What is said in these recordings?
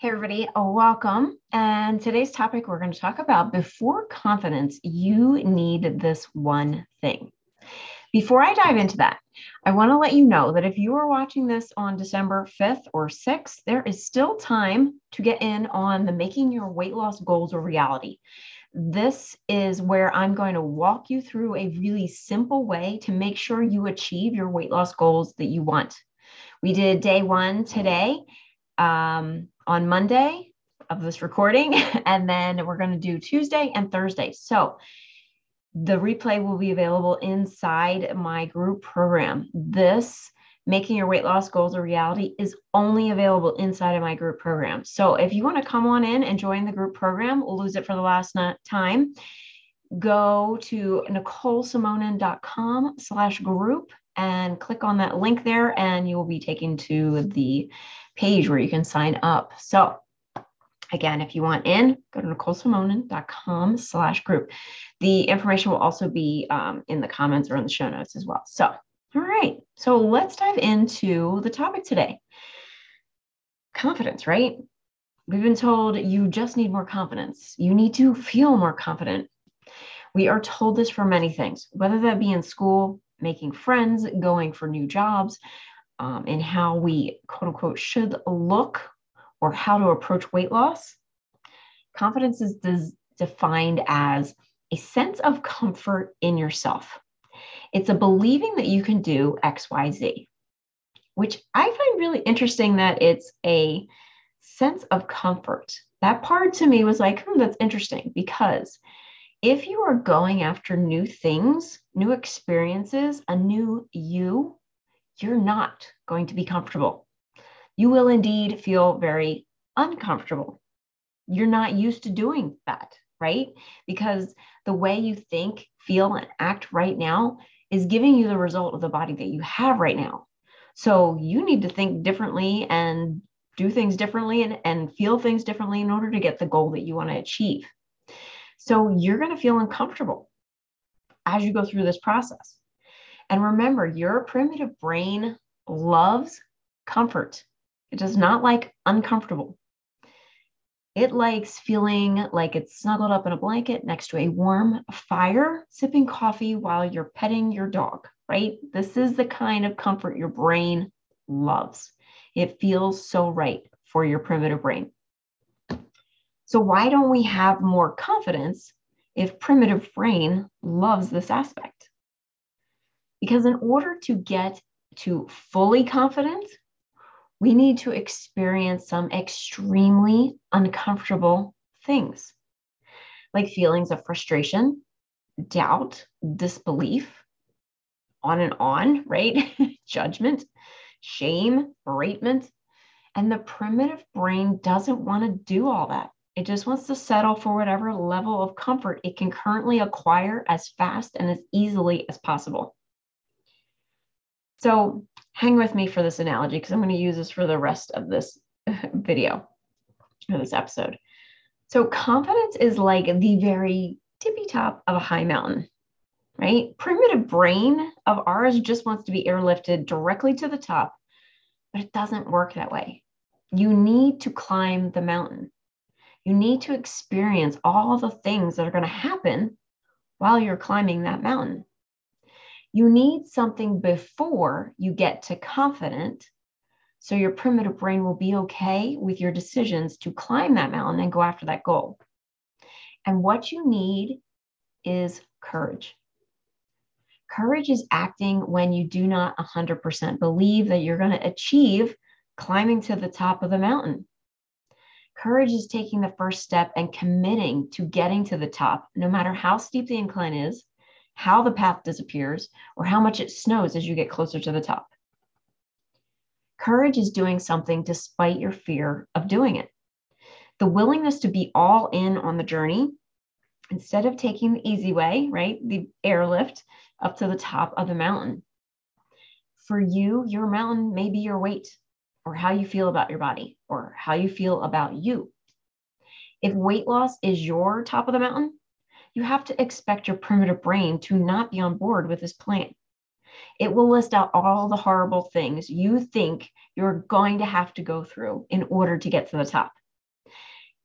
Hey, everybody, welcome. And today's topic we're going to talk about before confidence, you need this one thing. Before I dive into that, I want to let you know that if you are watching this on December 5th or 6th, there is still time to get in on the making your weight loss goals a reality. This is where I'm going to walk you through a really simple way to make sure you achieve your weight loss goals that you want. We did day one today. Um, on Monday of this recording, and then we're going to do Tuesday and Thursday. So the replay will be available inside my group program. This making your weight loss goals a reality is only available inside of my group program. So if you want to come on in and join the group program, we'll lose it for the last time. Go to nicolesimonin.com slash group and click on that link there and you will be taken to the page where you can sign up. So again, if you want in, go to nicolesimonin.com slash group. The information will also be um, in the comments or in the show notes as well. So, all right. So let's dive into the topic today. Confidence, right? We've been told you just need more confidence. You need to feel more confident. We are told this for many things, whether that be in school, making friends, going for new jobs, um, in how we quote unquote should look or how to approach weight loss. Confidence is des- defined as a sense of comfort in yourself. It's a believing that you can do XYZ, which I find really interesting that it's a sense of comfort. That part to me was like, hmm, that's interesting because if you are going after new things, new experiences, a new you, you're not going to be comfortable. You will indeed feel very uncomfortable. You're not used to doing that, right? Because the way you think, feel, and act right now is giving you the result of the body that you have right now. So you need to think differently and do things differently and, and feel things differently in order to get the goal that you want to achieve. So you're going to feel uncomfortable as you go through this process. And remember, your primitive brain loves comfort. It does not like uncomfortable. It likes feeling like it's snuggled up in a blanket next to a warm fire, sipping coffee while you're petting your dog, right? This is the kind of comfort your brain loves. It feels so right for your primitive brain. So, why don't we have more confidence if primitive brain loves this aspect? Because in order to get to fully confident, we need to experience some extremely uncomfortable things, like feelings of frustration, doubt, disbelief, on and on, right? Judgment, shame, beratement. And the primitive brain doesn't want to do all that. It just wants to settle for whatever level of comfort it can currently acquire as fast and as easily as possible. So hang with me for this analogy because I'm going to use this for the rest of this video or this episode. So confidence is like the very tippy top of a high mountain, right? Primitive brain of ours just wants to be airlifted directly to the top, but it doesn't work that way. You need to climb the mountain. You need to experience all the things that are going to happen while you're climbing that mountain. You need something before you get to confident. So your primitive brain will be okay with your decisions to climb that mountain and go after that goal. And what you need is courage. Courage is acting when you do not 100% believe that you're going to achieve climbing to the top of the mountain. Courage is taking the first step and committing to getting to the top, no matter how steep the incline is, how the path disappears, or how much it snows as you get closer to the top. Courage is doing something despite your fear of doing it. The willingness to be all in on the journey instead of taking the easy way, right? The airlift up to the top of the mountain. For you, your mountain may be your weight or how you feel about your body or how you feel about you. If weight loss is your top of the mountain, you have to expect your primitive brain to not be on board with this plan. It will list out all the horrible things you think you're going to have to go through in order to get to the top.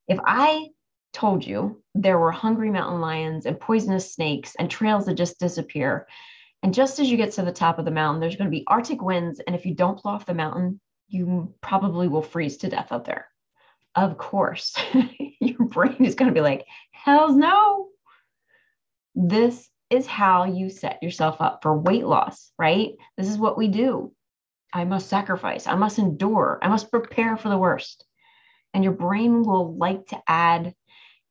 If I told you there were hungry mountain lions and poisonous snakes and trails that just disappear, and just as you get to the top of the mountain, there's going to be Arctic winds. And if you don't blow off the mountain, you probably will freeze to death up there. Of course, your brain is going to be like, hells no. This is how you set yourself up for weight loss, right? This is what we do. I must sacrifice, I must endure, I must prepare for the worst. And your brain will like to add,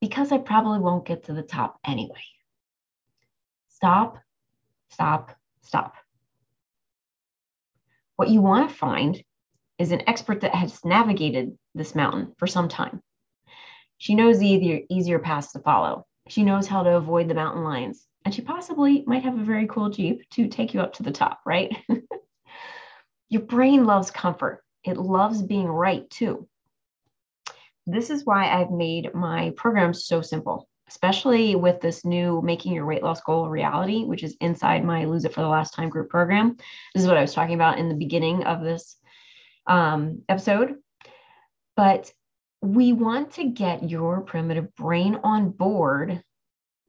because I probably won't get to the top anyway. Stop, stop, stop. What you want to find is an expert that has navigated this mountain for some time. She knows the easier, easier paths to follow. She knows how to avoid the mountain lions. And she possibly might have a very cool Jeep to take you up to the top, right? Your brain loves comfort. It loves being right too. This is why I've made my programs so simple, especially with this new Making Your Weight Loss Goal Reality, which is inside my Lose It for the Last Time group program. This is what I was talking about in the beginning of this um, episode. But we want to get your primitive brain on board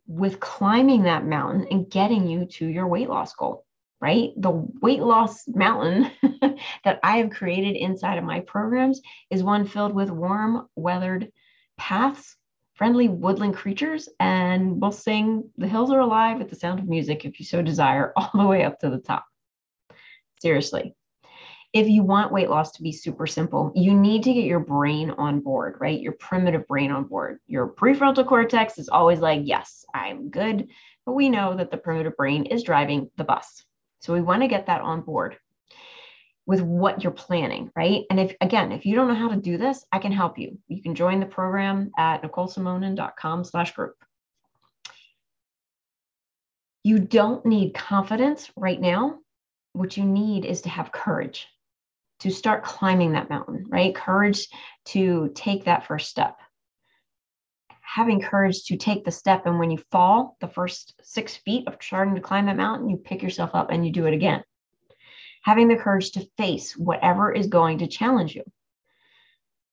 with climbing that mountain and getting you to your weight loss goal, right? The weight loss mountain that I have created inside of my programs is one filled with warm, weathered paths, friendly woodland creatures, and we'll sing The Hills Are Alive with the sound of music if you so desire, all the way up to the top. Seriously, if you want weight loss to be super simple, you need to get your brain on board, right? Your primitive brain on board. Your prefrontal cortex is always like, yes, I'm good. But we know that the primitive brain is driving the bus. So we want to get that on board with what you're planning, right? And if again, if you don't know how to do this, I can help you. You can join the program at nicolesimonin.com slash group. You don't need confidence right now. What you need is to have courage to start climbing that mountain, right? Courage to take that first step. Having courage to take the step. And when you fall, the first six feet of starting to climb that mountain, you pick yourself up and you do it again. Having the courage to face whatever is going to challenge you.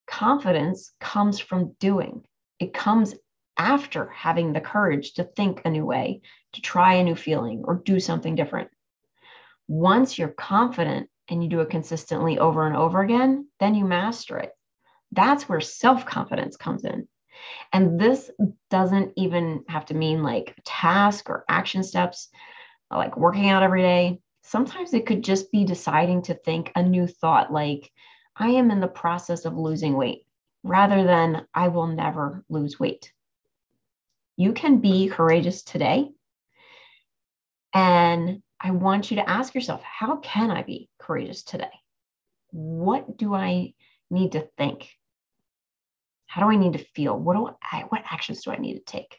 Confidence comes from doing, it comes after having the courage to think a new way, to try a new feeling, or do something different. Once you're confident and you do it consistently over and over again, then you master it. That's where self confidence comes in. And this doesn't even have to mean like a task or action steps, like working out every day. Sometimes it could just be deciding to think a new thought, like, I am in the process of losing weight, rather than I will never lose weight. You can be courageous today and I want you to ask yourself, how can I be courageous today? What do I need to think? How do I need to feel? What do I what actions do I need to take?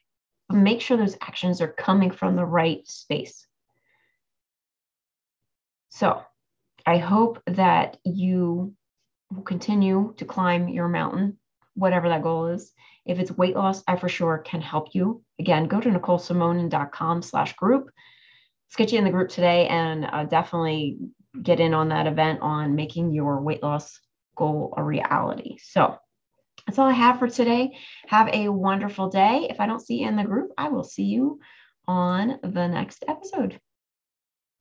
Make sure those actions are coming from the right space. So, I hope that you will continue to climb your mountain, whatever that goal is. If it's weight loss, I for sure can help you. Again, go to nicolesimonin.com slash group you in the group today and uh, definitely get in on that event on making your weight loss goal a reality. So that's all I have for today. Have a wonderful day. If I don't see you in the group, I will see you on the next episode.